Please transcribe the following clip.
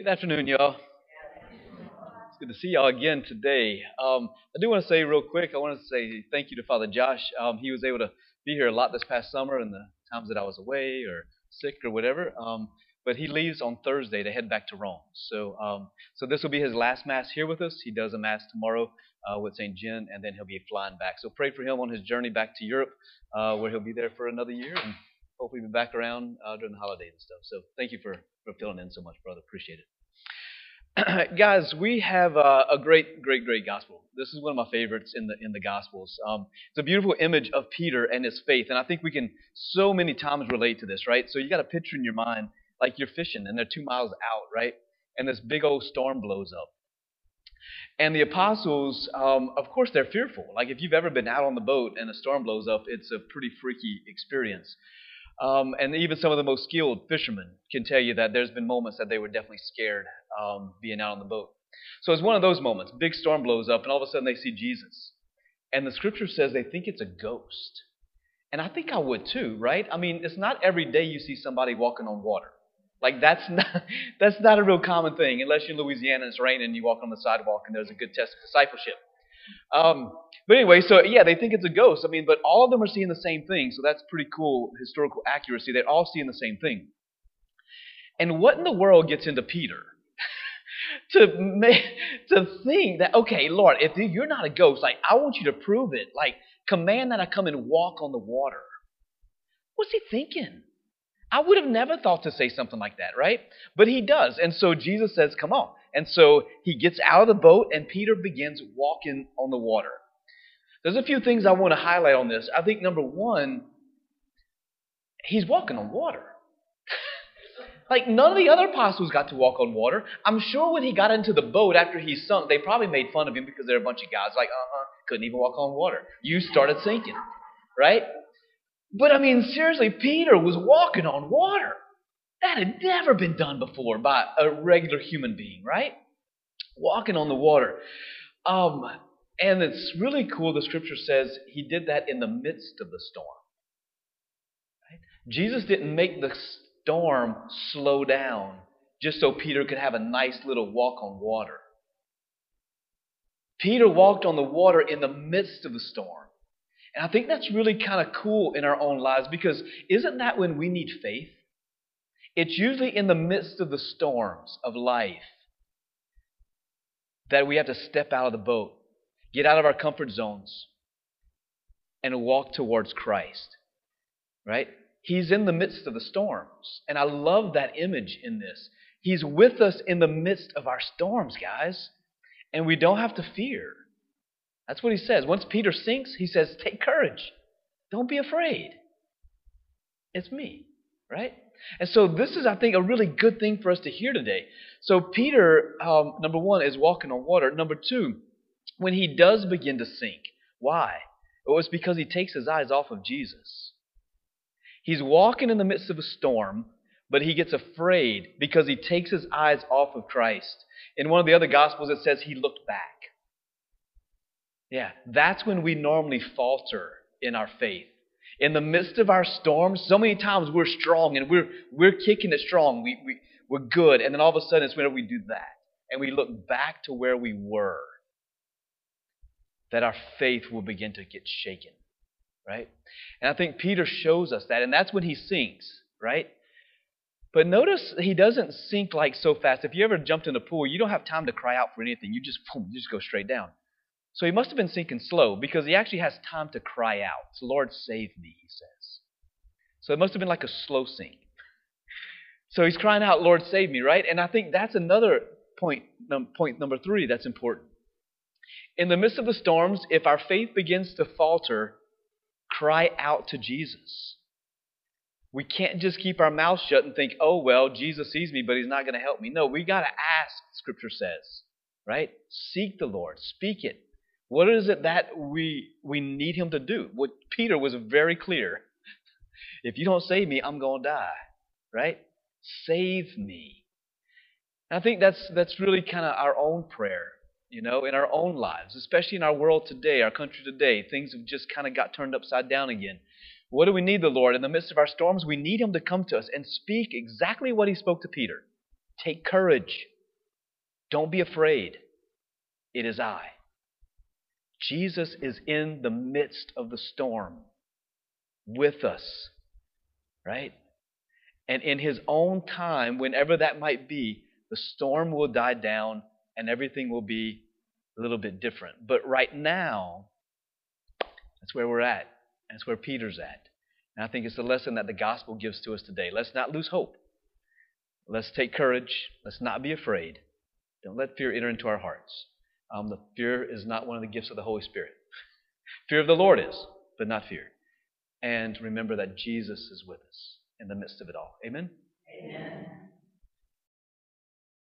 Good afternoon, y'all. It's good to see y'all again today. Um, I do want to say real quick, I want to say thank you to Father Josh. Um, he was able to be here a lot this past summer and the times that I was away or sick or whatever. Um, but he leaves on Thursday to head back to Rome. So, um, so this will be his last mass here with us. He does a mass tomorrow uh, with St. Jen, and then he'll be flying back. So pray for him on his journey back to Europe, uh, where he'll be there for another year and hopefully be back around uh, during the holidays and stuff. So thank you for, for filling in so much, brother. Appreciate it. Guys, we have uh, a great, great, great gospel. This is one of my favorites in the in the gospels. Um, it's a beautiful image of Peter and his faith, and I think we can so many times relate to this, right? So you got a picture in your mind like you're fishing and they're two miles out, right? And this big old storm blows up. And the apostles, um, of course, they're fearful. Like if you've ever been out on the boat and a storm blows up, it's a pretty freaky experience. Um, and even some of the most skilled fishermen can tell you that there's been moments that they were definitely scared um, being out on the boat. So it's one of those moments. Big storm blows up, and all of a sudden they see Jesus. And the scripture says they think it's a ghost. And I think I would too, right? I mean, it's not every day you see somebody walking on water. Like that's not that's not a real common thing unless you're in Louisiana and it's raining and you walk on the sidewalk and there's a good test of discipleship. Um, but anyway, so yeah, they think it's a ghost. I mean, but all of them are seeing the same thing, so that's pretty cool historical accuracy. They're all seeing the same thing. And what in the world gets into Peter to make, to think that okay, Lord, if you're not a ghost, like I want you to prove it. Like command that I come and walk on the water. What's he thinking? I would have never thought to say something like that, right? But he does. And so Jesus says, Come on. And so he gets out of the boat, and Peter begins walking on the water. There's a few things I want to highlight on this. I think number one, he's walking on water. like none of the other apostles got to walk on water. I'm sure when he got into the boat after he sunk, they probably made fun of him because they're a bunch of guys like, uh uh-uh, uh, couldn't even walk on water. You started sinking, right? But I mean, seriously, Peter was walking on water. That had never been done before by a regular human being, right? Walking on the water. Um, and it's really cool. The scripture says he did that in the midst of the storm. Right? Jesus didn't make the storm slow down just so Peter could have a nice little walk on water. Peter walked on the water in the midst of the storm. And I think that's really kind of cool in our own lives because isn't that when we need faith? It's usually in the midst of the storms of life that we have to step out of the boat, get out of our comfort zones, and walk towards Christ. Right? He's in the midst of the storms. And I love that image in this. He's with us in the midst of our storms, guys. And we don't have to fear. That's what he says. Once Peter sinks, he says, Take courage. Don't be afraid. It's me, right? And so this is, I think, a really good thing for us to hear today. So Peter, um, number one, is walking on water. Number two, when he does begin to sink, why? It was because he takes his eyes off of Jesus. He's walking in the midst of a storm, but he gets afraid because he takes his eyes off of Christ. In one of the other Gospels, it says he looked back. Yeah, that's when we normally falter in our faith. In the midst of our storms, so many times we're strong and we're, we're kicking it strong. We, we, we're good. And then all of a sudden, it's whenever we do that and we look back to where we were that our faith will begin to get shaken, right? And I think Peter shows us that, and that's when he sinks, right? But notice he doesn't sink like so fast. If you ever jumped in a pool, you don't have time to cry out for anything. You just boom, you just go straight down. So he must have been sinking slow because he actually has time to cry out. So, Lord, save me, he says. So it must have been like a slow sink. So he's crying out, Lord, save me, right? And I think that's another point, num- point number three that's important. In the midst of the storms, if our faith begins to falter, cry out to Jesus. We can't just keep our mouth shut and think, oh, well, Jesus sees me, but he's not going to help me. No, we got to ask, Scripture says, right? Seek the Lord, speak it, what is it that we we need him to do? What Peter was very clear. If you don't save me, I'm going to die. Right? Save me. And I think that's that's really kind of our own prayer, you know, in our own lives, especially in our world today, our country today. Things have just kind of got turned upside down again. What do we need the Lord? In the midst of our storms, we need him to come to us and speak exactly what he spoke to Peter. Take courage. Don't be afraid. It is I. Jesus is in the midst of the storm with us, right? And in his own time, whenever that might be, the storm will die down and everything will be a little bit different. But right now, that's where we're at. That's where Peter's at. And I think it's the lesson that the gospel gives to us today. Let's not lose hope. Let's take courage. Let's not be afraid. Don't let fear enter into our hearts. Um, the fear is not one of the gifts of the Holy Spirit. fear of the Lord is, but not fear. And remember that Jesus is with us in the midst of it all. Amen? Amen.